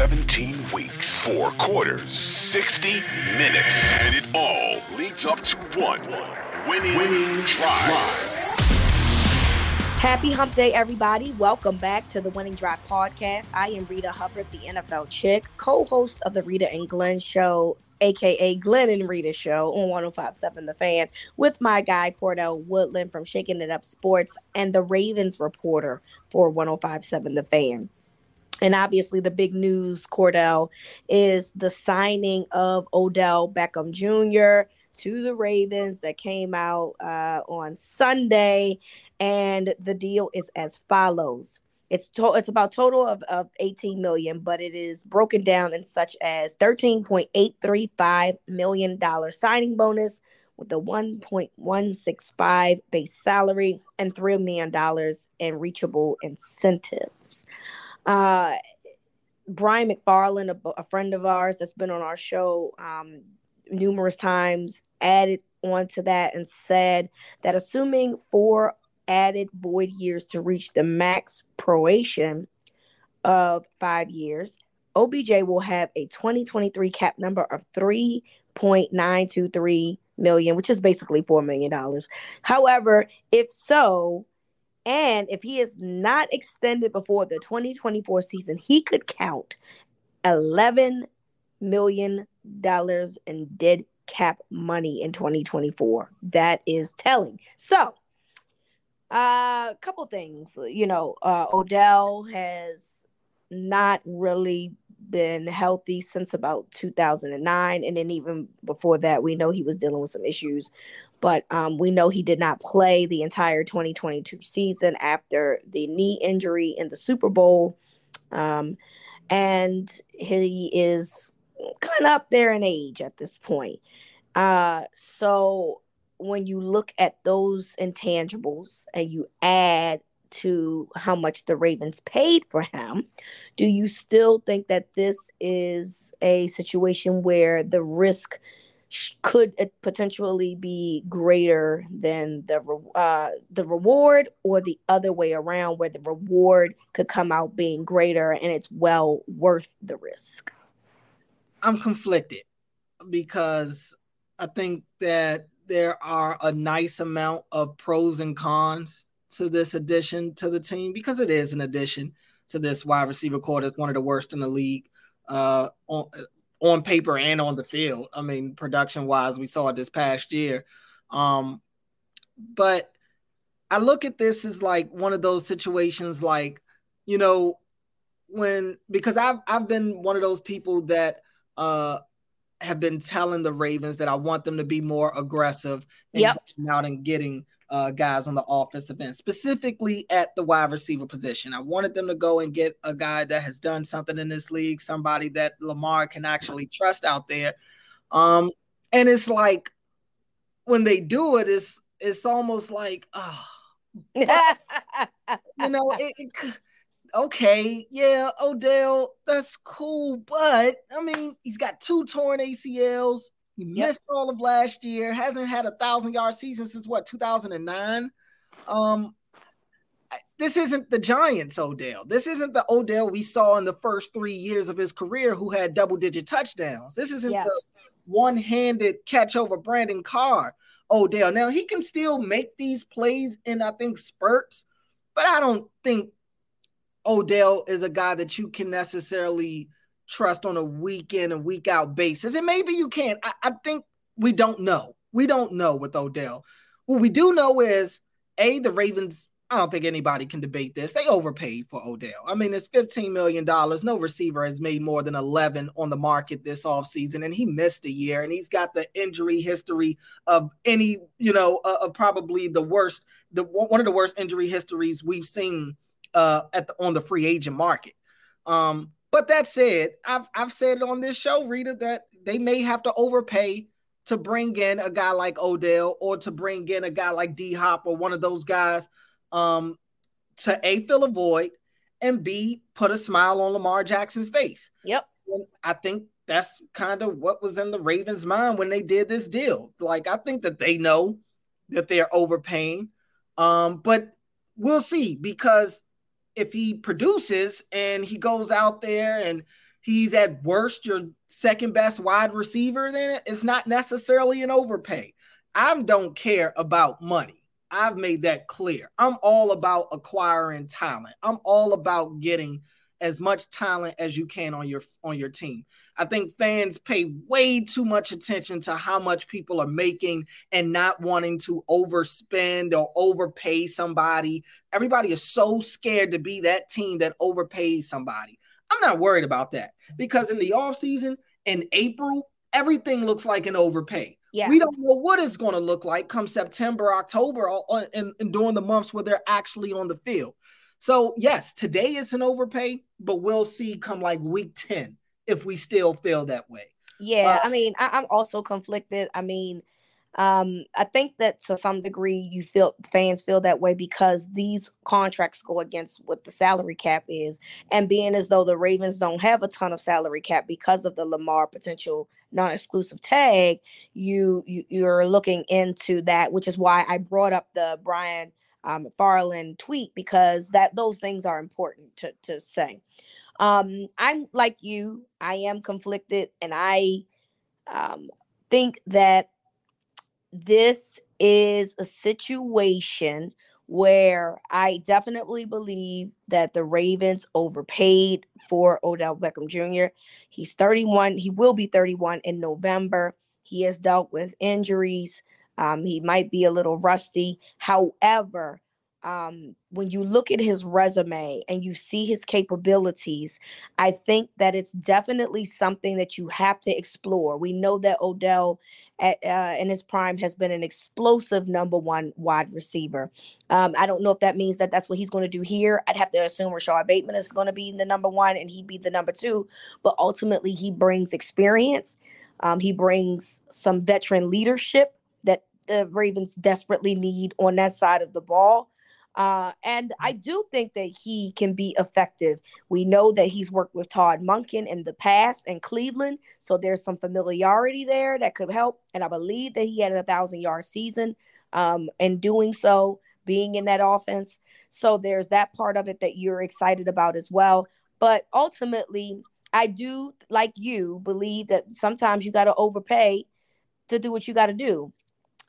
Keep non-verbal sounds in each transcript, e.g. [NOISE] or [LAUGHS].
17 weeks, four quarters, 60 minutes, and it all leads up to one winning, winning drive. Happy Hump Day, everybody. Welcome back to the Winning Drive podcast. I am Reeta Hubbard, the NFL chick, co host of the Reeta and Glenn show, aka Glenn and Reeta show on 1057 The Fan, with my guy Cordell Woodland from Shaking It Up Sports and the Ravens reporter for 1057 The Fan. And obviously, the big news, Cordell, is the signing of Odell Beckham Jr to the Ravens that came out uh, on Sunday, and the deal is as follows. It's to- it's about total of, of 18 million, but it is broken down in such as 13.835 million dollar signing bonus with a 1.165 base salary and three million dollars in reachable incentives. Uh, Brian McFarland, a, a, friend of ours that's been on our show, um, numerous times added onto that and said that assuming four added void years to reach the max proration of five years, OBJ will have a 2023 cap number of 3.923 million, which is basically $4 million. However, if so, and if he is not extended before the 2024 season, he could count 11 million dollars in dead cap money in 2024. That is telling. So, a uh, couple things. You know, uh, Odell has not really been healthy since about 2009 and then even before that we know he was dealing with some issues but um, we know he did not play the entire 2022 season after the knee injury in the super bowl um, and he is kind of up there in age at this point. Uh, so when you look at those intangibles and you add to how much the Ravens paid for him, do you still think that this is a situation where the risk could potentially be greater than the uh, the reward, or the other way around, where the reward could come out being greater and it's well worth the risk? I'm conflicted because I think that there are a nice amount of pros and cons to this addition to the team because it is an addition to this wide receiver corps that's one of the worst in the league uh, on on paper and on the field. I mean, production wise, we saw it this past year. Um, but I look at this as like one of those situations, like you know, when because I've I've been one of those people that uh, have been telling the Ravens that I want them to be more aggressive and yep. out and getting uh, guys on the offensive end, specifically at the wide receiver position. I wanted them to go and get a guy that has done something in this league, somebody that Lamar can actually trust out there. Um, and it's like when they do it, it's it's almost like, [LAUGHS] oh, you know, it, it okay, yeah, Odell, that's cool, but I mean, he's got two torn ACLs. He yep. missed all of last year. Hasn't had a thousand yard season since what 2009. Um, this isn't the Giants Odell. This isn't the Odell we saw in the first three years of his career who had double digit touchdowns. This isn't yeah. the one handed catch over Brandon Carr Odell. Now he can still make these plays in I think spurts, but I don't think Odell is a guy that you can necessarily trust on a week in and week out basis. And maybe you can. I, I think we don't know. We don't know with Odell. What we do know is A, the Ravens, I don't think anybody can debate this. They overpaid for Odell. I mean, it's $15 million. No receiver has made more than 11 on the market this offseason, and he missed a year, and he's got the injury history of any, you know, uh, probably the worst, the one of the worst injury histories we've seen uh, at the, on the free agent market. Um, but that said, I've I've said on this show, Reeta, that they may have to overpay to bring in a guy like Odell or to bring in a guy like D Hop or one of those guys um, to a fill a void and b put a smile on Lamar Jackson's face. Yep. And I think that's kind of what was in the Ravens' mind when they did this deal. Like I think that they know that they're overpaying, um, but we'll see because if he produces and he goes out there and he's at worst your second best wide receiver, then it's not necessarily an overpay. I don't care about money. I've made that clear. I'm all about acquiring talent. I'm all about getting as much talent as you can on your on your team. I think fans pay way too much attention to how much people are making and not wanting to overspend or overpay somebody. Everybody is so scared to be that team that overpays somebody. I'm not worried about that because in the off season in April, everything looks like an overpay. Yeah. We don't know what it's going to look like come September, October, and, and during the months where they're actually on the field. So, yes, today is an overpay, but we'll see come like week 10 if we still feel that way. Yeah. Uh, I mean, I, I'm also conflicted. I mean, um, I think that to some degree you feel fans feel that way because these contracts go against what the salary cap is, and being as though the Ravens don't have a ton of salary cap because of the Lamar potential non-exclusive tag, you, you you're looking into that, which is why I brought up the Brian um, Farland tweet because that those things are important to to say. Um, I'm like you, I am conflicted, and I um, think that this is a situation where I definitely believe that the Ravens overpaid for Odell Beckham Jr. He's 31. He will be 31 in November. He has dealt with injuries. Um, he might be a little rusty. However, um, when you look at his resume and you see his capabilities, I think that it's definitely something that you have to explore. We know that Odell at, uh, in his prime has been an explosive number one wide receiver. Um, I don't know if that means that that's what he's going to do here. I'd have to assume Rashod Bateman is going to be the number one and he'd be the number two, but ultimately he brings experience. Um, he brings some veteran leadership that the Ravens desperately need on that side of the ball. Uh, and I do think that he can be effective. We know that he's worked with Todd Monken in the past in Cleveland, so there's some familiarity there that could help. And I believe that he had a thousand yard season um, in doing so, being in that offense. So there's that part of it that you're excited about as well. But ultimately, I do, like you, believe that sometimes you got to overpay to do what you got to do.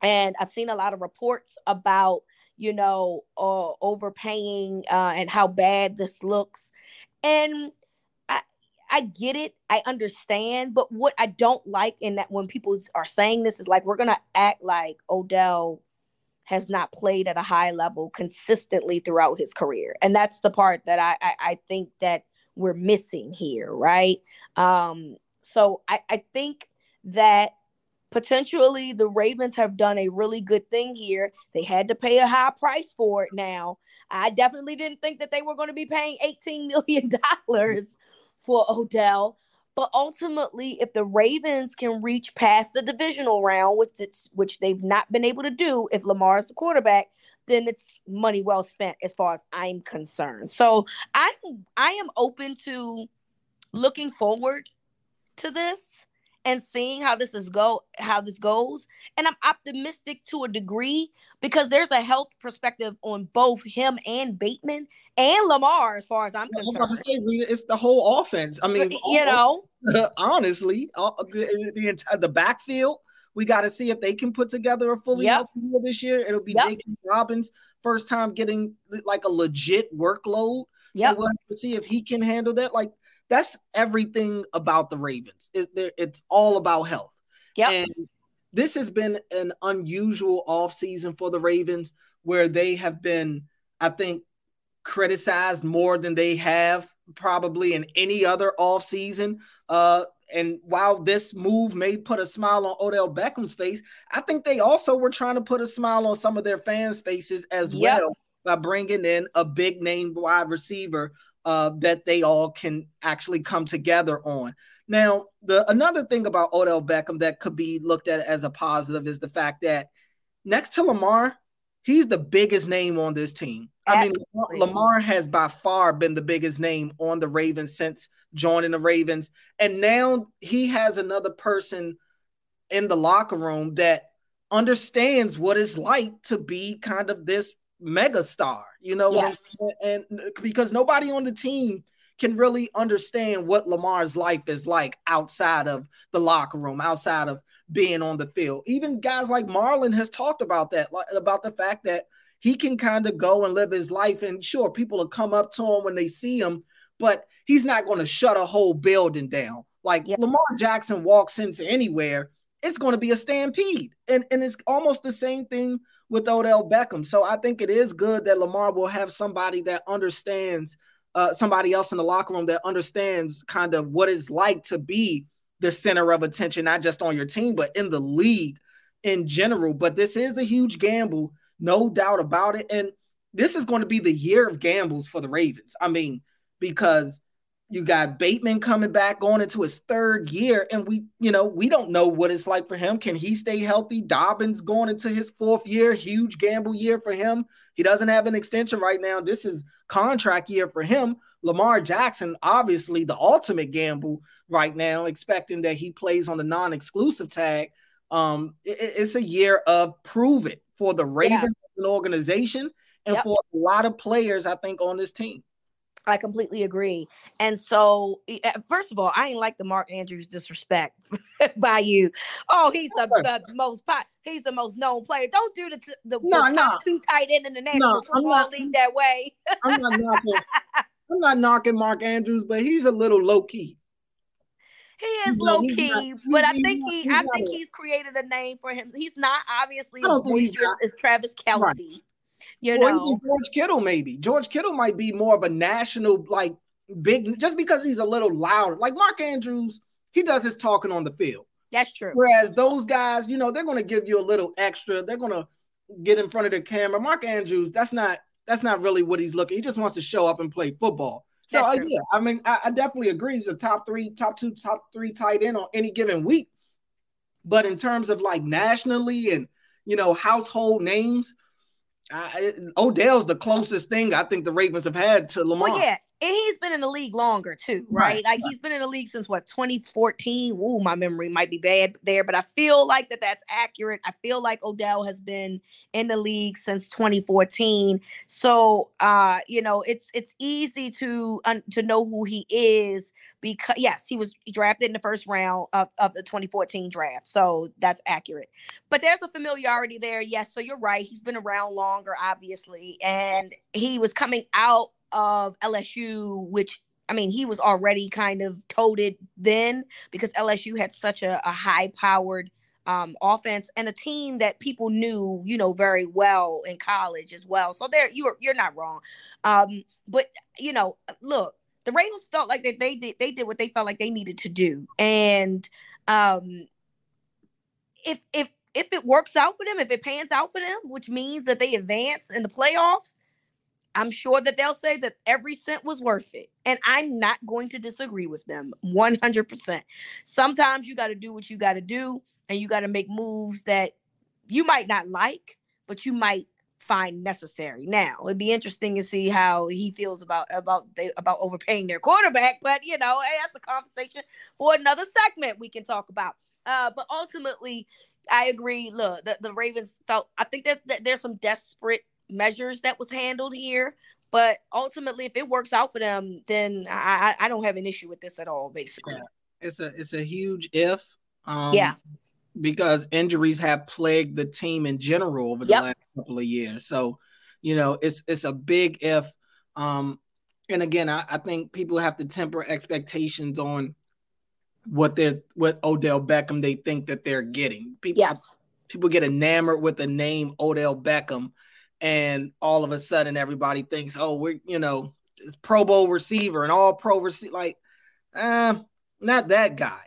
And I've seen a lot of reports about you know, uh, overpaying uh, and how bad this looks. And I, I get it, I understand, but what I don't like in that when people are saying this is like we're gonna act like Odell has not played at a high level consistently throughout his career, and that's the part that I I, I think that we're missing here, right? Um, so I, I think that potentially the Ravens have done a really good thing here. They had to pay a high price for it now. I definitely didn't think that they were going to be paying $18 [LAUGHS] million for Odell. But ultimately, if the Ravens can reach past the divisional round, which it's, which they've not been able to do if Lamar is the quarterback, then it's money well spent as far as I'm concerned. So I I am open to looking forward to this and seeing how this is go how this goes and i'm optimistic to a degree because there's a health perspective on both him and bateman and lamar as far as i'm concerned. I'm say, it's the whole offense. I mean you know. [LAUGHS] honestly the, the entire the backfield we got to see if they can put together a fully yep. healthy this year. It'll be yep. Dobbins first time getting like a legit workload. Yeah so we'll see if he can handle that. Like that's everything about the Ravens. it's all about health. Yeah. And this has been an unusual offseason for the Ravens where they have been, I think, criticized more than they have probably in any other offseason. Uh, and while this move may put a smile on Odell Beckham's face, I think they also were trying to put a smile on some of their fans' faces as yep. well by bringing in a big name wide receiver uh, that they all can actually come together on. Now, the another thing about Odell Beckham that could be looked at as a positive is the fact that next to Lamar, he's the biggest name on this team. Absolutely. I mean, Lamar has by far been the biggest name on the Ravens since joining the Ravens. And now he has another person in the locker room that understands what it's like to be kind of this megastar. You know, yes. and, because nobody on the team can really understand what Lamar's life is like outside of the locker room, outside of being on the field. Even guys like Marlon has talked about that, about the fact that he can kind of go and live his life. And sure, people will come up to him when they see him, but he's not going to shut a whole building down. Like. Lamar Jackson walks into anywhere, it's going to be a stampede. And, and it's almost the same thing with Odell Beckham. So I think it is good that Lamar will have somebody that understands, uh, somebody else in the locker room that understands kind of what it's like to be the center of attention, not just on your team, but in the league in general. But this is a huge gamble, no doubt about it. And this is going to be the year of gambles for the Ravens. I mean, because you got Bateman coming back going into his third year, and we, you know, we don't know what it's like for him. Can he stay healthy? Dobbins going into his fourth year, huge gamble year for him. He doesn't have an extension right now. This is contract year for him. Lamar Jackson, obviously the ultimate gamble right now, expecting that he plays on the non-exclusive tag. Um, it, it's a year of prove it for the Ravens yeah. organization and yep. for a lot of players, I think, on this team. I completely agree. And so, eh, first of all, I ain't like the Mark Andrews disrespect [LAUGHS] by you. Oh, he's the, the most pot. He's the most known player. Don't do the t- the, no, the top no. two tight end in the National no, Football not, League that way. I'm not knocking. I'm not knocking Mark Andrews, but he's a little low key. He is low key, not, but I think he, I think he's created a name for him. He's not obviously as boisterous as Travis Kelce. Right. You or know, George Kittle maybe. George Kittle might be more of a national like big just because he's a little louder. Like Mark Andrews, he does his talking on the field. That's true. Whereas those guys, you know, they're going to give you a little extra. They're going to get in front of the camera. Mark Andrews, that's not that's not really what he's looking. He just wants to show up and play football. So uh, yeah, I mean, I, I, definitely agree. He's a top three, top two, top three tight end on any given week. But in terms of like nationally and you know household names, I, Odell's the closest thing I think the Ravens have had to Lamar. Well, yeah, and he's been in the league longer too, right? right. Like he's been in the league since what 2014. Ooh, my memory might be bad there, but I feel like that that's accurate. I feel like Odell has been in the league since 2014. So, uh, you know, it's it's easy to um, to know who he is because yes, he was drafted in the first round of, of the 2014 draft. So that's accurate. But there's a familiarity there. Yes, so you're right. He's been around longer, obviously. And he was coming out of LSU, which I mean, he was already kind of toted then because LSU had such a, a high powered um, offense and a team that people knew, you know, very well in college as well. So there, you're you're not wrong. Um, but you know, look, the Ravens felt like that they did they did what they felt like they needed to do, and um, if if if it works out for them, if it pans out for them, which means that they advance in the playoffs, I'm sure that they'll say that every cent was worth it. And I'm not going to disagree with them 100%. Sometimes you got to do what you got to do, and you got to make moves that you might not like, but you might find necessary. Now, it'd be interesting to see how he feels about about they, about overpaying their quarterback, but you know, hey, that's a conversation for another segment we can talk about. Uh, but ultimately, I agree. Look, the, the Ravens felt. I think that, that there's some desperate measures that was handled here, but ultimately, if it works out for them, then I I don't have an issue with this at all. Basically, yeah. it's a it's a huge if. Um, yeah because injuries have plagued the team in general over the yep. last couple of years. So, you know, it's it's a big if. Um, and again, I, I think people have to temper expectations on what they're what Odell Beckham they think that they're getting. People yes. people get enamored with the name Odell Beckham, and all of a sudden everybody thinks, oh, we're you know, it's Pro Bowl receiver and all pro receiver. Like, uh, not that guy.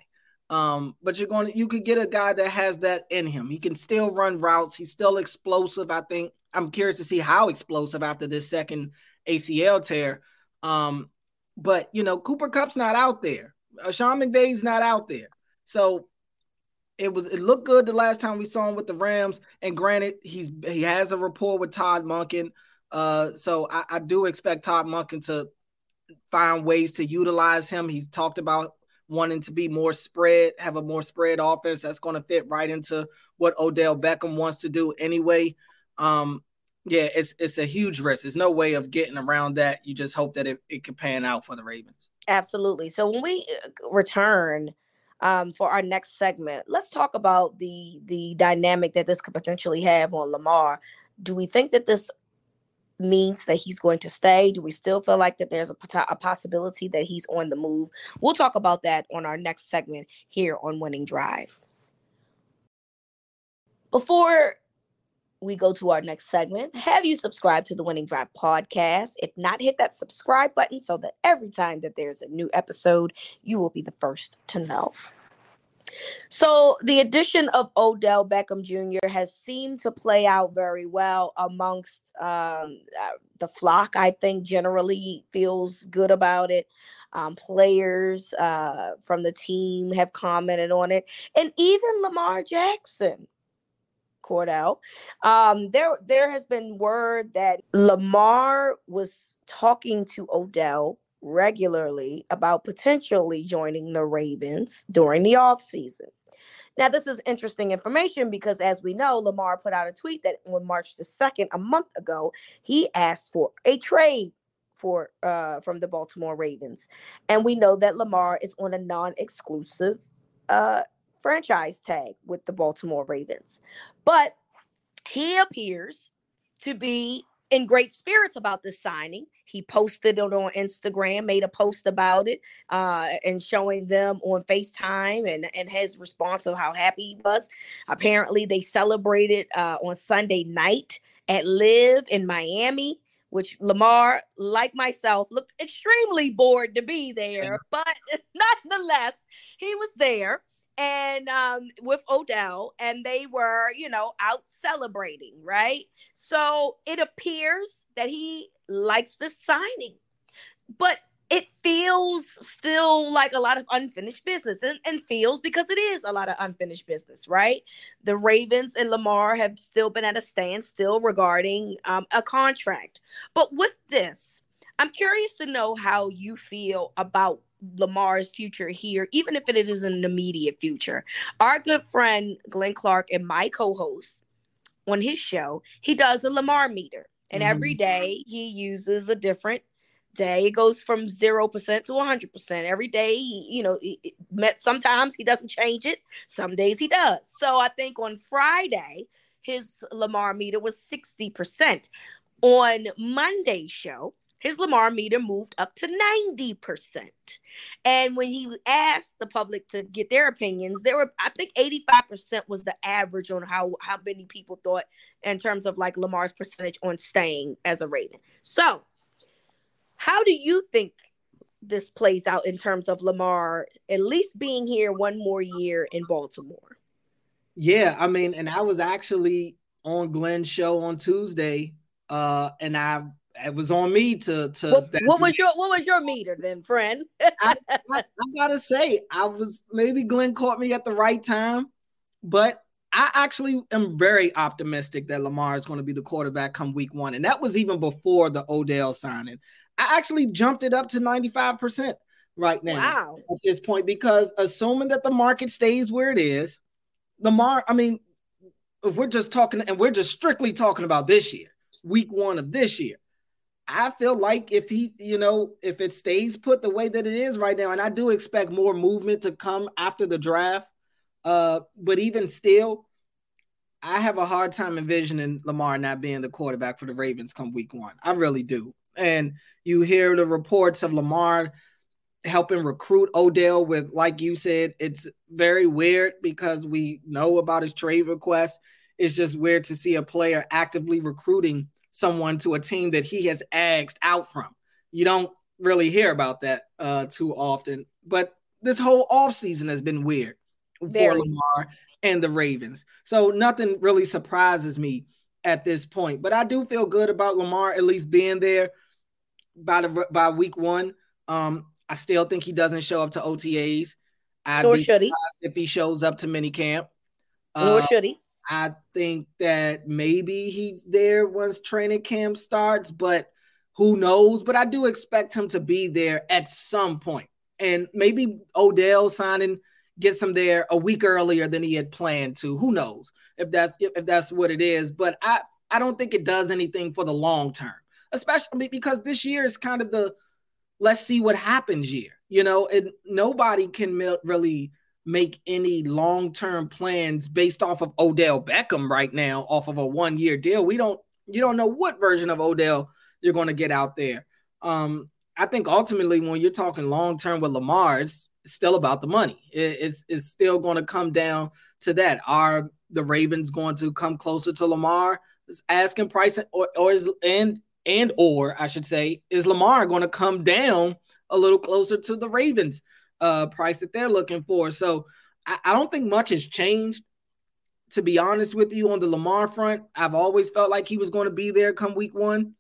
Um, but you're going to you could get a guy that has that in him. He can still run routes. He's still explosive. I think I'm curious to see how explosive after this second ACL tear. Um, but you know, Cooper Kupp's not out there. Uh, Sean McVay's not out there. So it was it looked good the last time we saw him with the Rams. And granted, he's he has a rapport with Todd Monken. Uh, so I, I do expect Todd Monken to find ways to utilize him. He's talked about wanting to be more spread, have a more spread offense that's going to fit right into what Odell Beckham wants to do anyway. Um, Yeah, it's it's a huge risk. There's no way of getting around that. You just hope that it, it can pan out for the Ravens. Absolutely. So when we uh, return um, for our next segment, let's talk about the the dynamic that this could potentially have on Lamar. Do we think that this means that he's going to stay? Do we still feel like that there's a, a possibility that he's on the move? We'll talk about that on our next segment here on Winning Drive. Before we go to our next segment, have you subscribed to the Winning Drive podcast? If not, hit that subscribe button so that every time that there's a new episode, you will be the first to know. So the addition of Odell Beckham Jr. has seemed to play out very well amongst um, uh, the flock. I think generally feels good about it. Um, players uh, from the team have commented on it, and even Lamar Jackson. Cordell, um, there there has been word that Lamar was talking to Odell regularly about potentially joining the Ravens during the offseason. Now, this is interesting information because, as we know, Lamar put out a tweet that on March the 2nd, a month ago, he asked for a trade for uh, from the Baltimore Ravens. And we know that Lamar is on a non-exclusive uh, franchise tag with the Baltimore Ravens. But he appears to be in great spirits about this signing. He posted it on Instagram, made a post about it, uh, and showing them on FaceTime and, and his response of how happy he was. Apparently, they celebrated uh, on Sunday night at LIV in Miami, which Lamar, like myself, looked extremely bored to be there, but [LAUGHS] nonetheless, he was there and um, with Odell, and they were, you know, out celebrating, right? So it appears that he likes the signing, but it feels still like a lot of unfinished business and, and feels because it is a lot of unfinished business, right? The Ravens and Lamar have still been at a standstill regarding um, a contract. But with this, I'm curious to know how you feel about Lamar's future here, even if it is in the immediate future. Our good friend Glenn Clark and my co-host on his show, he does a Lamar meter, and mm-hmm. every day he uses a different day. It goes from zero percent to one hundred percent every day. He, you know, it, it, sometimes he doesn't change it. Some days he does. So I think on Friday his Lamar meter was sixty percent. On Monday's show, his Lamar meter moved up to 90%. And when he asked the public to get their opinions, there were, I think 85% was the average on how, how many people thought in terms of like Lamar's percentage on staying as a Raven. So, how do you think this plays out in terms of Lamar at least being here one more year in Baltimore? Yeah, I mean, and I was actually on Glenn's show on Tuesday, uh, and I it was on me to to. What, what was your what was your meter then, friend? I, [LAUGHS] I, I, gotta say, I was maybe Glenn caught me at the right time, but I actually am very optimistic that Lamar is going to be the quarterback come week one, and that was even before the Odell signing. I actually jumped it up to ninety five percent right now wow. at this point because assuming that the market stays where it is, Lamar. I mean, if we're just talking and we're just strictly talking about this year, week one of this year I feel like if he, you know, if it stays put the way that it is right now, and I do expect more movement to come after the draft, uh, but even still, I have a hard time envisioning Lamar not being the quarterback for the Ravens come week one. I really do. And you hear the reports of Lamar helping recruit Odell with, like you said, it's very weird because we know about his trade request. It's just weird to see a player actively recruiting someone to a team that he has asked out from. You don't really hear about that uh, too often. But this whole offseason has been weird Very. for Lamar and the Ravens. So nothing really surprises me at this point. But I do feel good about Lamar at least being there by the by week one. Um, I still think he doesn't show up to OTAs. I'd Nor should he. if he shows up to minicamp. Nor uh, should he. I think that maybe he's there once training camp starts, but who knows? But I do expect him to be there at some point. And maybe Odell signing gets him there a week earlier than he had planned to. Who knows if that's if, that's what it is? But I I don't think it does anything for the long term, especially because this year is kind of the let's see what happens year. You know, and nobody can really make any long-term plans based off of Odell Beckham right now off of a one-year deal. We don't you don't know what version of Odell you're going to get out there. Um, I think ultimately when you're talking long-term with Lamar, it's still about the money. It, it's it's still going to come down to that. Are the Ravens going to come closer to Lamar? Is asking price or, or is and and or I should say, is Lamar going to come down a little closer to the Ravens uh, price that they're looking for? So I, I don't think much has changed. To be honest with you, on the Lamar front, I've always felt like he was going to be there come week one.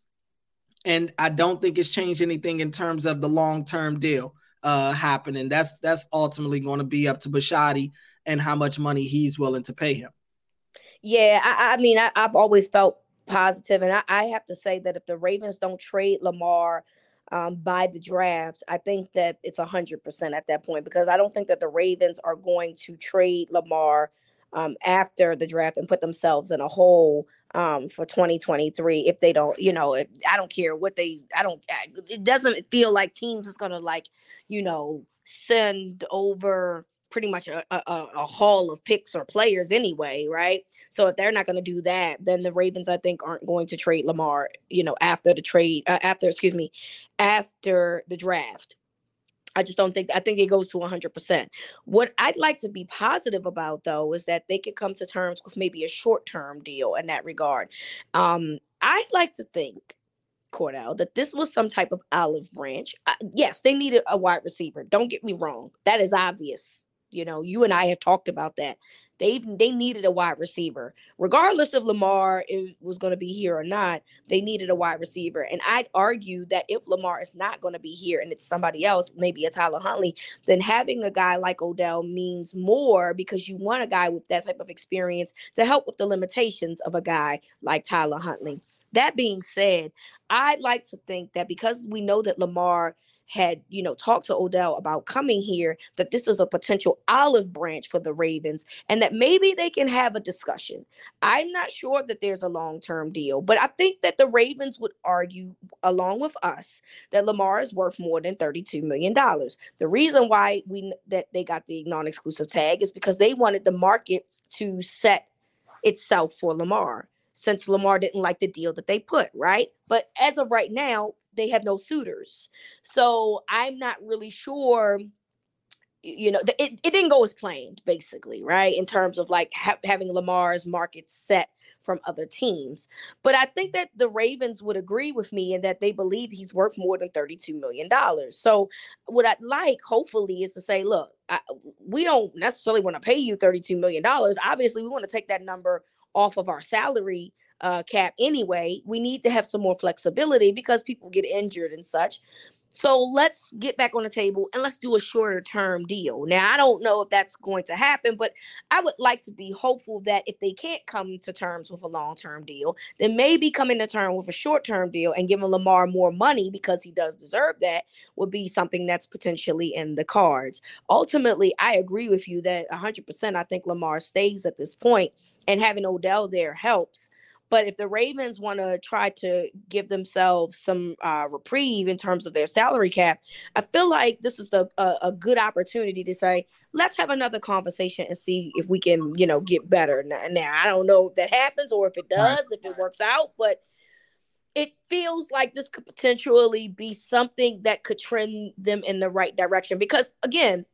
And I don't think it's changed anything in terms of the long-term deal uh, happening. That's that's ultimately going to be up to Bisciotti and how much money he's willing to pay him. Yeah, I, I mean, I, have always felt positive, and I, I, have to say that if the Ravens don't trade Lamar um, by the draft, I think that it's a hundred percent at that point because I don't think that the Ravens are going to trade Lamar um, after the draft and put themselves in a hole um, for 2023 if they don't, you know, if, I don't care what they, I don't, it doesn't feel like teams is gonna like, you know, send over pretty much a, a, a haul of picks or players anyway, right? So if they're not going to do that, then the Ravens, I think, aren't going to trade Lamar, you know, after the trade, uh, after, excuse me, after the draft. I just don't think I think it goes to 100%. What I'd like to be positive about though is that they could come to terms with maybe a short-term deal in that regard. Um, I'd like to think Cordell that this was some type of olive branch. Uh, yes, they needed a wide receiver. Don't get me wrong. That is obvious. You know, you and I have talked about that. They they needed a wide receiver, regardless of Lamar if was going to be here or not. They needed a wide receiver, and I'd argue that if Lamar is not going to be here and it's somebody else, maybe a Tyler Huntley, then having a guy like Odell means more because you want a guy with that type of experience to help with the limitations of a guy like Tyler Huntley. That being said, I'd like to think that because we know that Lamar had, you know, talked to Odell about coming here, that this is a potential olive branch for the Ravens and that maybe they can have a discussion. I'm not sure that there's a long term deal, but I think that the Ravens would argue, along with us, that Lamar is worth more than $32 million. The reason why we that they got the non exclusive tag is because they wanted the market to set itself for Lamar since Lamar didn't like the deal that they put, right? But as of right now, they have no suitors. So I'm not really sure you know it, it didn't go as planned basically right in terms of like ha- having lamar's market set from other teams but i think that the ravens would agree with me and that they believe he's worth more than 32 million dollars so what i'd like hopefully is to say look I, we don't necessarily want to pay you 32 million dollars obviously we want to take that number off of our salary uh, cap anyway. We need to have some more flexibility because people get injured and such. So let's get back on the table and let's do a shorter term deal. Now, I don't know if that's going to happen, but I would like to be hopeful that if they can't come to terms with a long term deal, then maybe coming to terms with a short term deal and giving Lamar more money because he does deserve that would be something that's potentially in the cards. Ultimately, I agree with you that 100% I think Lamar stays at this point and having Odell there helps. But if the Ravens want to try to give themselves some uh, reprieve in terms of their salary cap, I feel like this is the, a, a good opportunity to say, let's have another conversation and see if we can, you know, get better. Now, now I don't know if that happens or if it does, right. if it works out, but it feels like this could potentially be something that could trend them in the right direction. Because again,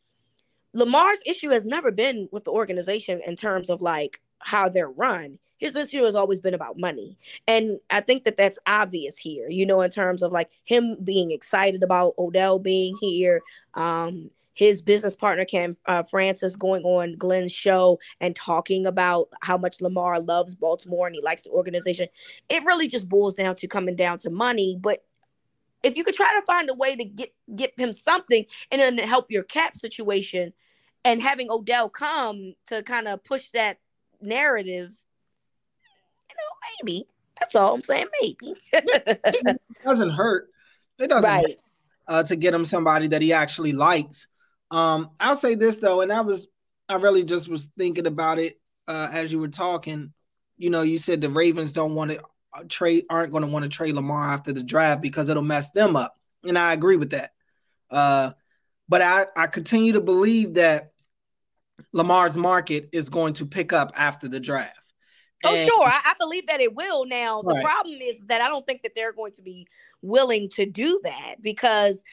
Lamar's issue has never been with the organization in terms of like how they're run his issue has always been about money. And I think that that's obvious here, you know, in terms of like him being excited about Odell being here. Um, his business partner Cam uh, Francis going on Glenn's show and talking about how much Lamar loves Baltimore and he likes the organization. It really just boils down to coming down to money. But if you could try to find a way to get get him something and then help your cap situation, and having Odell come to kind of push that narrative you know maybe. That's all I'm saying. Maybe. it doesn't hurt. It doesn't right. hurt, uh, to get him somebody that he actually likes. Um, I'll say this though, and I was I really just was thinking about it uh, as you were talking. you know, you said the Ravens don't want to uh, trade, aren't going to want to trade Lamar after the draft because it'll mess them up, and I agree with that. Uh, but I I continue to believe that Lamar's market is going to pick up after the draft. Oh, and, sure. I, I, believe that it will. Now, the right. problem is that I don't think that they're going to be willing to do that because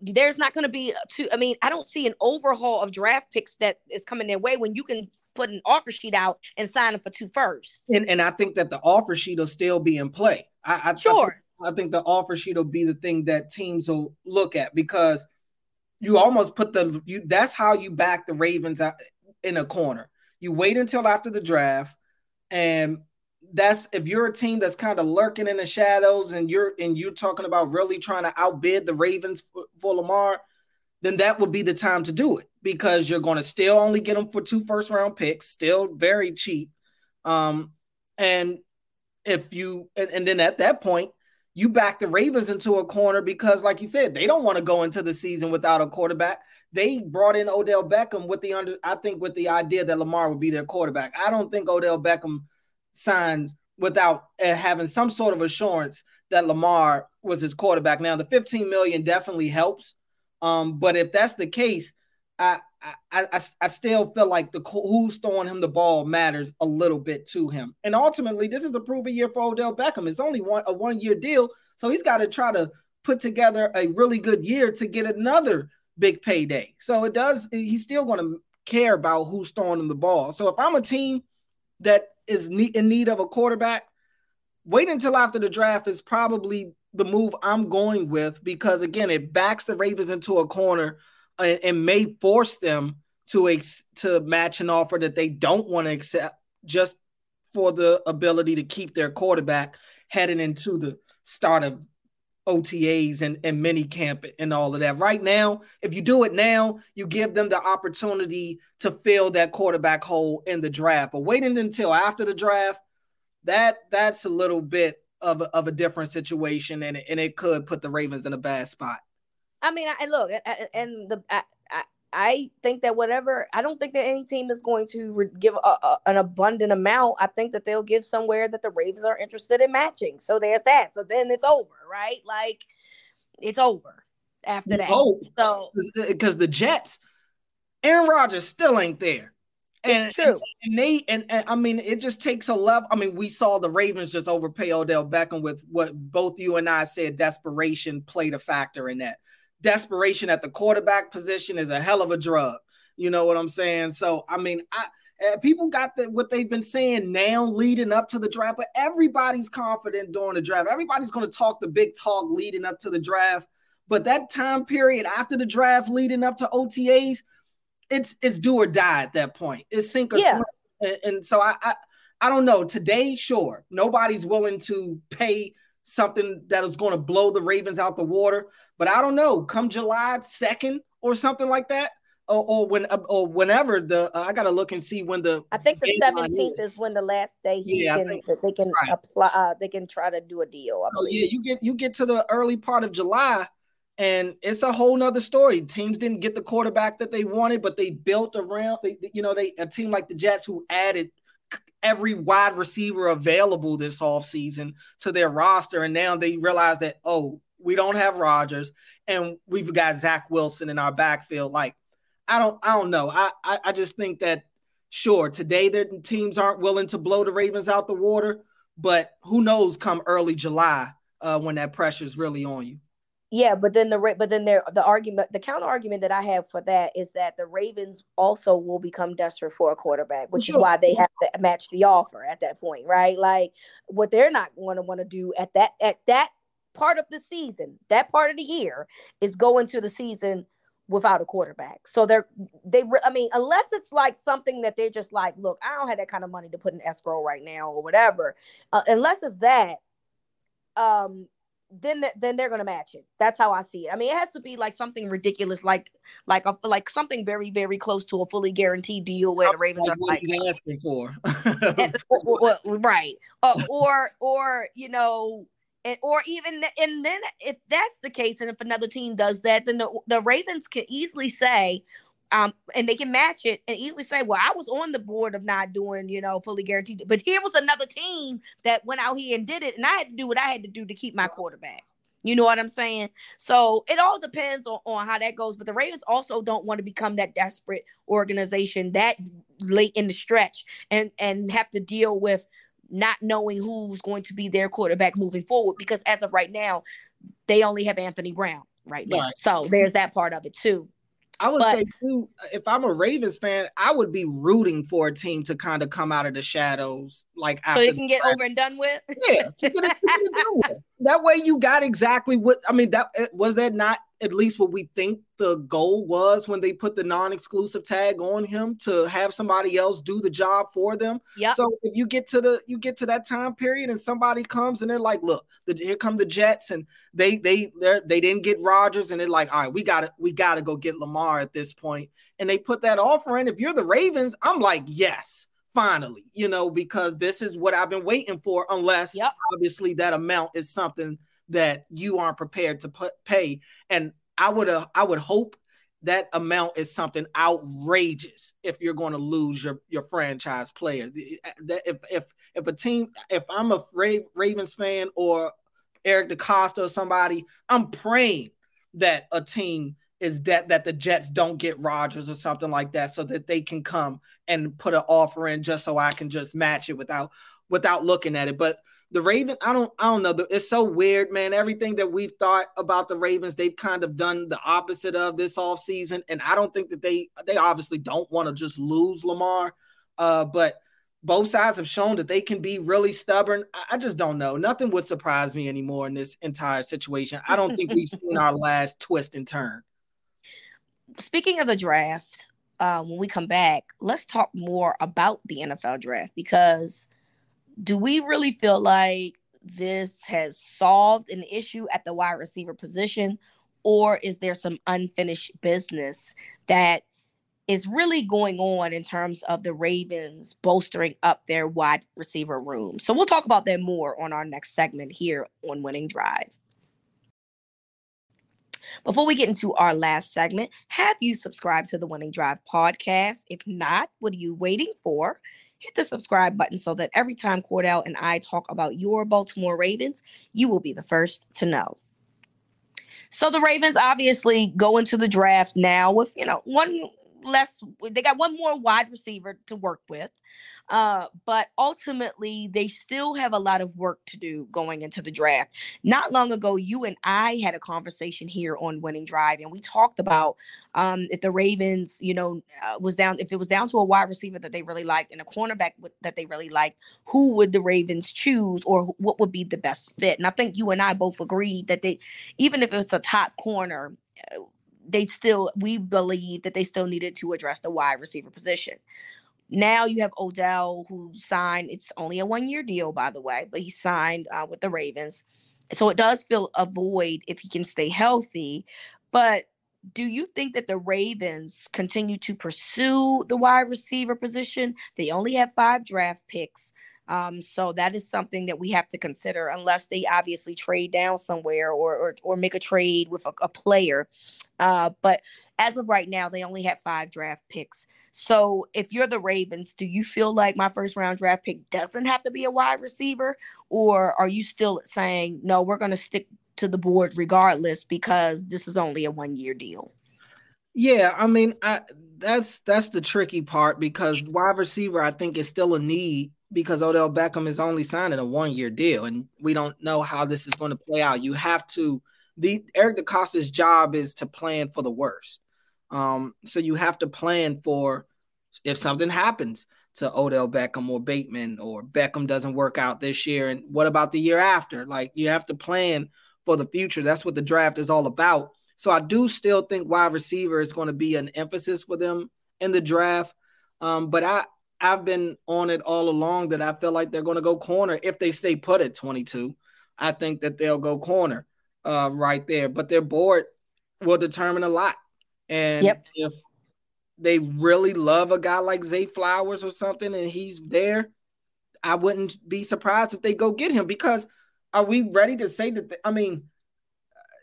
there's not going to be too. I mean, I don't see an overhaul of draft picks that is coming their way when you can put an offer sheet out and sign them for two firsts. And, and I think that the offer sheet will still be in play. I, I sure. I think, I think the offer sheet will be the thing that teams will look at because you almost put the you. That's how you back the Ravens in a corner. You wait until after the draft and that's if you're a team that's kind of lurking in the shadows and you're and you're talking about really trying to outbid the Ravens for, for Lamar, then that would be the time to do it because you're going to still only get them for two first round picks, still very cheap. Um, and if you and, and then at that point, you back the Ravens into a corner because, like you said, they don't want to go into the season without a quarterback. They brought in Odell Beckham with the under, I think, with the idea that Lamar would be their quarterback. I don't think Odell Beckham signed without uh, having some sort of assurance that Lamar was his quarterback. Now, the 15 million definitely helps. Um, but if that's the case, I, I, I, still feel like the who's throwing him the ball matters a little bit to him. And ultimately, this is a proven year for Odell Beckham. It's only one a one year deal, so he's got to try to put together a really good year to get another big payday. So it does. He's still going to care about who's throwing him the ball. So if I'm a team that is in need of a quarterback, wait until after the draft is probably the move I'm going with because again, it backs the Ravens into a corner and, may force them to ex- to match an offer that they don't want to accept just for the ability to keep their quarterback heading into the start of OTAs and, and mini camp and all of that. Right now, if you do it now, you give them the opportunity to fill that quarterback hole in the draft. But waiting until after the draft, that that's a little bit of a, of a different situation, and and it could put the Ravens in a bad spot. I mean, I look, and the I, I think that whatever I don't think that any team is going to re- give a, a, an abundant amount. I think that they'll give somewhere that the Ravens are interested in matching. So there's that. So then it's over, right? Like it's over after that. Oh, so because uh, the Jets, Aaron Rodgers still ain't there. And, true. And, they and, and, I mean it just takes a level. I mean, we saw the Ravens just overpay Odell Beckham with what both you and I said desperation played a factor in that desperation at the quarterback position is a hell of a drug. You know what I'm saying? So, I mean, I uh, people got the, what they've been saying now leading up to the draft, but everybody's confident during the draft. Everybody's going to talk the big talk leading up to the draft. But that time period after the draft leading up to OTAs, it's it's do or die at that point. It's sink or yeah. swim. And, and so I, I I don't know. Today, sure, nobody's willing to pay something that is going to blow the Ravens out the water. But I don't know. Come July second or something like that, or, or when or whenever the uh, I got to look and see when the I think the seventeenth is. is. when the last day he yeah, can think, they can right. apply uh, they can try to do a deal. So, yeah, you get you get to the early part of July. And it's a whole nother story. Teams didn't get the quarterback that they wanted, but they built around. They, you know, they a team like the Jets who added every wide receiver available this offseason to their roster. And now they realize that, oh, we don't have Rodgers and we've got Zach Wilson in our backfield. Like, I don't, I don't know. I, I, I just think that sure, today their teams aren't willing to blow the Ravens out the water, but who knows come early July uh, when that pressure is really on you. Yeah, but then the but then there the argument the counter argument that I have for that is that the Ravens also will become desperate for a quarterback, which sure. is why they have to match the offer at that point, right? Like what they're not going to want to do at that at that part of the season, that part of the year is going to the season without a quarterback. So they're they I mean unless it's like something that they're just like, look, I don't have that kind of money to put in escrow right now or whatever. Uh, unless it's that um then then they're gonna match it. That's how I see it. I mean, it has to be like something ridiculous, like like a, like something very very close to a fully guaranteed deal where the Ravens are like asking for, [LAUGHS] or, or, right? Uh, or or you know, and or even and then if that's the case, and if another team does that, then the, the Ravens can easily say, Um, and they can match it and easily say, "Well, I was on the board of not doing, you know, fully guaranteed." But here was another team that went out here and did it, and I had to do what I had to do to keep my quarterback. You know what I'm saying? So it all depends on, on how that goes. But the Ravens also don't want to become that desperate organization that late in the stretch and and have to deal with not knowing who's going to be their quarterback moving forward. Because as of right now, they only have Anthony Brown right now. Right. So there's that part of it too. I would but, say too, if I'm a Ravens fan, I would be rooting for a team to kind of come out of the shadows, like so they can get over and done with. Yeah, get it, get that way you got exactly what I mean. That eh, was that not at least what we think the goal was when they put the non-exclusive tag on him to have somebody else do the job for them. Yeah. So if you get to the you get to that time period and somebody comes and they're like, look, the, here come the Jets and they they they they didn't get Rodgers and they're like, all right, we got to we got to go get Lamar at this point. And they put that offer in. If you're the Ravens, I'm like, yes finally, you know, because this is what I've been waiting for, unless yep. obviously that amount is something that you aren't prepared to put, pay. And I would uh, I would hope that amount is something outrageous if you're going to lose your your franchise player. That if if if a team if I'm a Ravens fan or Eric DeCosta or somebody, I'm praying that a team is that that the Jets don't get Rodgers or something like that, so that they can come and put an offer in just so I can just match it without without looking at it. But the Raven, I don't, I don't know. It's so weird, man. Everything that we've thought about the Ravens, they've kind of done the opposite of this off season, and I don't think that they, they obviously don't want to just lose Lamar, uh, but both sides have shown that they can be really stubborn. I, I just don't know. Nothing would surprise me anymore in this entire situation. I don't think we've seen our [LAUGHS] last twist and turn. Speaking of the draft, uh, when we come back, let's talk more about the NFL draft because do we really feel like this has solved an issue at the wide receiver position, or is there some unfinished business that is really going on in terms of the Ravens bolstering up their wide receiver room? So we'll talk about that more on our next segment here on Winning Drive. Before we get into our last segment, have you subscribed to the Winning Drive podcast? If not, what are you waiting for? Hit the subscribe button so that every time Cordell and I talk about your Baltimore Ravens, you will be the first to know. So the Ravens obviously go into the draft now with, you know, one less they got one more wide receiver to work with uh, but ultimately they still have a lot of work to do going into the draft. Not long ago you and i had a conversation here on winning drive and we talked about um, if the ravens you know uh, was down if it was down to a wide receiver that they really liked and a cornerback that they really liked who would the ravens choose or what would be the best fit? And i think you and i both agreed that they even if it's a top corner uh, they still we believe that they still needed to address the wide receiver position. Now you have Odell who signed. It's only a one year deal, by the way, but he signed uh, with the Ravens, so it does fill a void if he can stay healthy. But do you think that the Ravens continue to pursue the wide receiver position? They only have five draft picks. Um, so that is something that we have to consider, unless they obviously trade down somewhere or or, or make a trade with a, a player. Uh, but as of right now, they only have five draft picks. So if you're the Ravens, do you feel like my first round draft pick doesn't have to be a wide receiver, or are you still saying no? We're going to stick to the board regardless because this is only a one year deal. Yeah, I mean, I, that's that's the tricky part because wide receiver, I think, is still a need because Odell Beckham is only signing a one year deal, and we don't know how this is going to play out. You have to the Eric DeCosta's job is to plan for the worst. Um, so you have to plan for if something happens to Odell Beckham or Bateman or Beckham doesn't work out this year, and what about the year after? Like you have to plan for the future. That's what the draft is all about. So I do still think wide receiver is going to be an emphasis for them in the draft. Um, but I I've been on it all along that I feel like they're going to go corner if they stay put at 22. I think that they'll go corner uh, right there. But their board will determine a lot. And yep. if they really love a guy like Zay Flowers or something and he's there, I wouldn't be surprised if they go get him because are we ready to say that? I mean,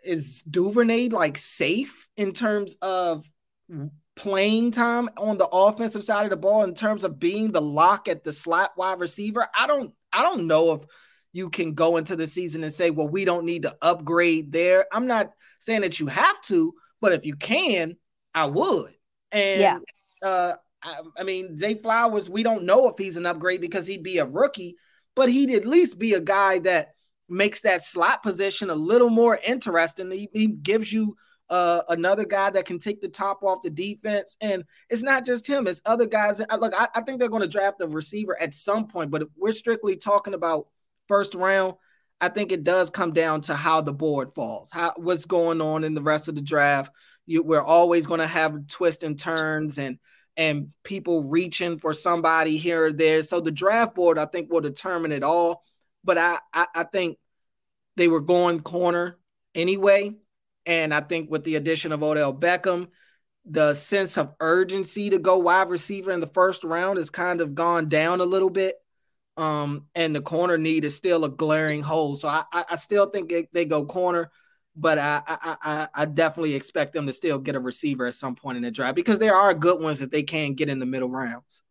is Duvernay like safe in terms of playing time on the offensive side of the ball in terms of being the lock at the slot wide receiver. I don't I don't know if you can go into the season and say, well, we don't need to upgrade there. I'm not saying that you have to, but if you can, I would. And yeah. uh I, I mean, Zay Flowers, we don't know if he's an upgrade because he'd be a rookie, but he'd at least be a guy that makes that slot position a little more interesting. He, he gives you uh, another guy that can take the top off the defense. And it's not just him, it's other guys. Look, I, I think they're going to draft a receiver at some point, but if we're strictly talking about first round, I think it does come down to how the board falls, how what's going on in the rest of the draft. You, we're always going to have twists and turns and and people reaching for somebody here or there. So the draft board, I think, will determine it all. But I, I, I think they were going corner anyway. And I think with the addition of Odell Beckham, the sense of urgency to go wide receiver in the first round has kind of gone down a little bit. Um, and the corner need is still a glaring hole. So I, I, I still think they, they, go corner, but I, I, I definitely expect them to still get a receiver at some point in the draft because there are good ones that they can get in the middle rounds.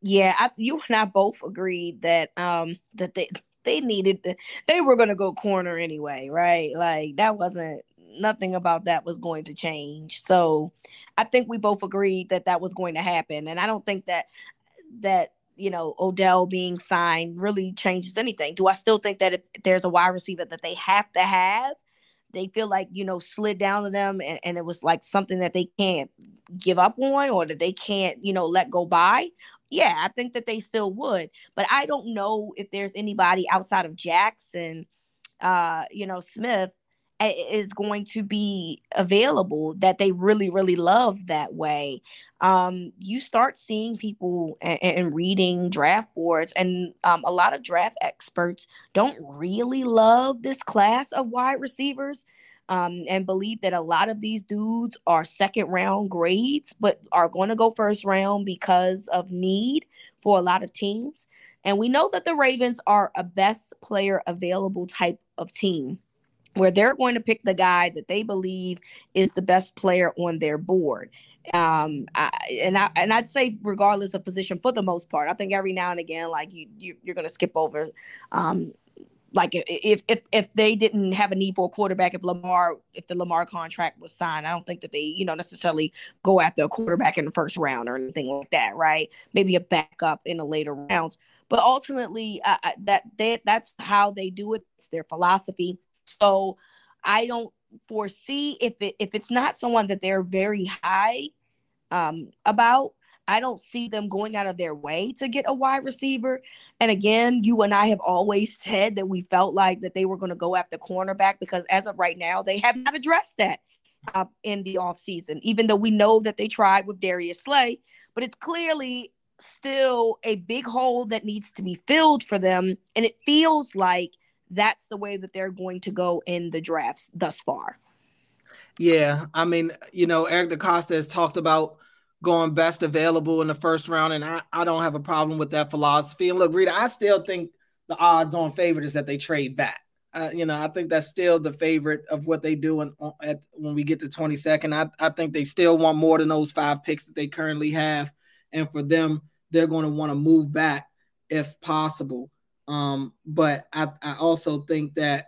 Yeah, I, you and I both agreed that um that they they needed the, they were going to go corner anyway, right? Like that wasn't nothing about that was going to change. So I think we both agreed that that was going to happen, and I don't think that that you know Odell being signed really changes anything. Do I still think that if there's a wide receiver that they have to have, they feel like you know slid down to them, and, and it was like something that they can't give up on or that they can't you know let go by yeah, I think that they still would. But I don't know if there's anybody outside of Jaxon, uh, you know, Smith is going to be available that they really really love that way um, you start seeing people and, reading draft boards and um, a lot of draft experts don't really love this class of wide receivers um, and believe that a lot of these dudes are second round grades, but are going to go first round because of need for a lot of teams. And we know that the Ravens are a best player available type of team where they're going to pick the guy that they believe is the best player on their board. Um, I, and I and I'd say regardless of position for the most part, I think every now and again, like you, you are going to skip over um, like if if if they didn't have a need for a quarterback, if Lamar if the Lamar contract was signed, I don't think that they you know necessarily go after a quarterback in the first round or anything like that, right? Maybe a backup in the later rounds, but ultimately uh, that they, that's how they do it. It's their philosophy. So I don't foresee if it if it's not someone that they're very high um, about I don't see them going out of their way to get a wide receiver. And again, you and I have always [LAUGHS] said that we felt like that they were going to go after cornerback because as of right now, they have not addressed that uh, in the offseason, even though we know that they tried with Darius Slay, but it's clearly still a big hole that needs to be filled for them. And it feels like that's the way that they're going to go in the drafts thus far. Yeah, I mean, you know, Eric DeCosta has talked about going best available in the first round, and I, I don't have a problem with that philosophy. And look, Reeta, I still think the odds on favorite is that they trade back. Uh, you know, I think that's still the favorite of what they do in, at, when we get to 22nd. I, I think they still want more than those five picks that they currently have. And for them, they're going to want to move back if possible. Um, but I, I also think that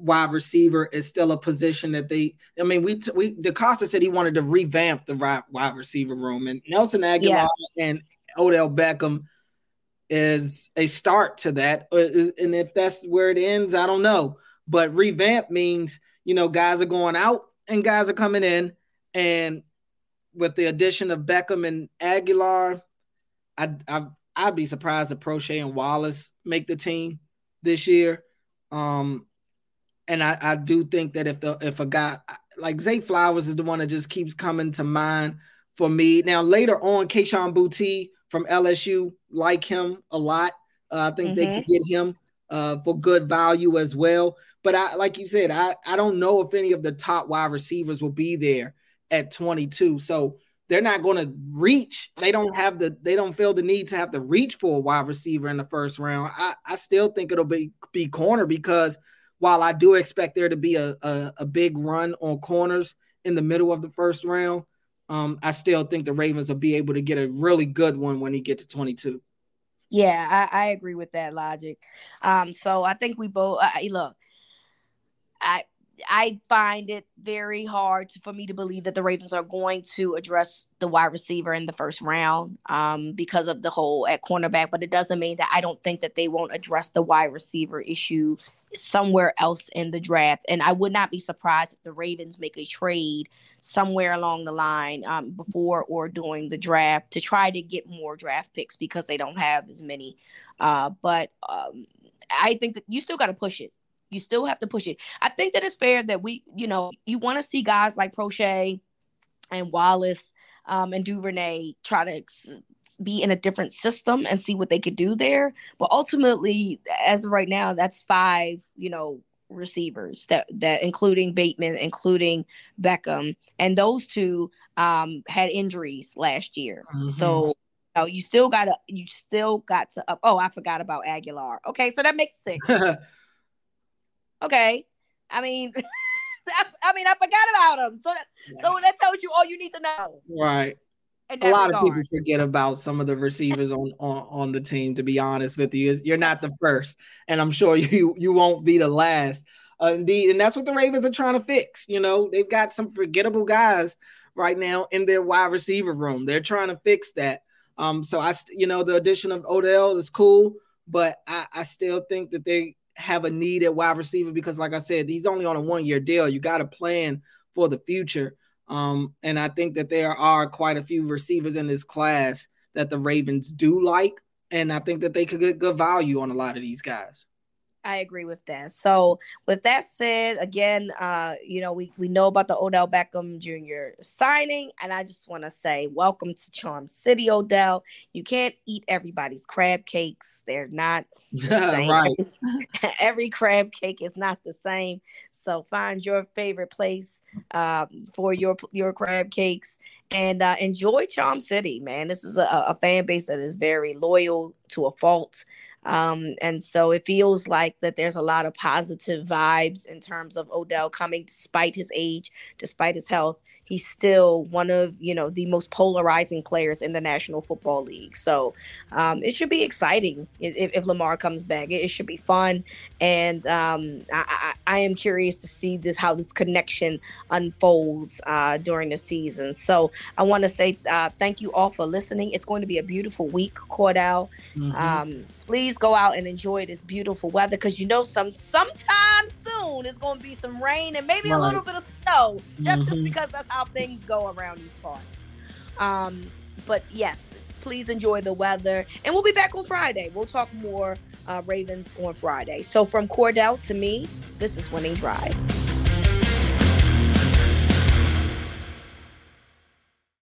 wide receiver is still a position that they. I mean, we t- we DeCosta said he wanted to revamp the wide receiver room, and Nelson Agholor yeah. and Odell Beckham is a start to that. Uh, and if that's where it ends, I don't know. But revamp means you know guys are going out and guys are coming in, and with the addition of Beckham and Aguilar, I I I'd be surprised if Proche and Wallace make the team this year. Um, and I, I do think that if the if a guy like Zay Flowers is the one that just keeps coming to mind for me. Now later on, Kayshon Boutte from LSU like him a lot. Uh, I think mm-hmm. they could get him uh, for good value as well. But I like you said, I I don't know if any of the top wide receivers will be there at 22. So they're not going to reach. They don't have the. They don't feel the need to have to reach for a wide receiver in the first round. I, I still think it'll be be corner because while I do expect there to be a, a, a big run on corners in the middle of the first round, um, I still think the Ravens will be able to get a really good one when he get to 22. Yeah, I, I agree with that logic. Um, so I think we both I, look. I I find it very hard for me to believe that the Ravens are going to address the wide receiver in the first round um, because of the hole at cornerback. But it doesn't mean that I don't think that they won't address the wide receiver issue somewhere else in the draft. And I would not be surprised if the Ravens make a trade somewhere along the line um, before or during the draft to try to get more draft picks because they don't have as many. Uh, but um, I think that you still got to push it you still have to push it. I think that it's fair that we, you know, you want to see guys like Proche and Wallace um, and Duvernay try to be in a different system and see what they could do there. But ultimately, as of right now, that's five, you know, receivers that that including Bateman, including Beckham, and those two um, had injuries last year. Mm-hmm. So you, know, you still gotta you still got to up. Oh, I forgot about Agholor. Okay, so that makes six. [LAUGHS] Okay. I mean, [LAUGHS] I mean, I forgot about him. So that, yeah. so that tells you all you need to know. Right. A lot regard. of people forget about some of the receivers on, on on the team. To be honest with you, you're not the first, and I'm sure [LAUGHS] you you won't be the last. Uh, indeed, and that's what the Ravens are trying to fix. You know, they've got some forgettable guys right now in their wide receiver room. They're trying to fix that. Um, so I, you know, the addition of Odell is cool, but I, I still think that they have a need at wide receiver because, like I said, he's only on a one year deal. You got to plan for the future. Um, and I think that there are quite a few receivers in this class that the Ravens do like. And I think that they could get good value on a lot of these guys. I agree with that. So, with that said, again, uh, you know, we we know about the Odell Beckham Jr. signing, and I just want to say, welcome to Charm City, Odell. You can't eat everybody's crab cakes; they're not the [LAUGHS] right. [LAUGHS] Every crab cake is not the same. So, find your favorite place um, for your your crab cakes and uh, enjoy Charm City, man. This is a, a fan base that is very loyal to a fault. Um, and so it feels like that there's a lot of positive vibes in terms of Odell coming despite his age, despite his health. He's still one of you know the most polarizing players in the National Football League. So um, it should be exciting if, if, Lamar comes back. It, it should be fun, and um, I, I, I, am curious to see this how this connection unfolds uh, during the season. So I want to say uh, thank you all for listening. It's going to be a beautiful week, Cordell. Mm-hmm. Um, please go out and enjoy this beautiful weather because you know some sometime soon it's going to be some rain and maybe right. a little bit of snow just, mm-hmm. just because that's how things go around these parts um but yes please enjoy the weather and we'll be back on friday we'll talk more uh, ravens on friday so from cordell to me this is winning drive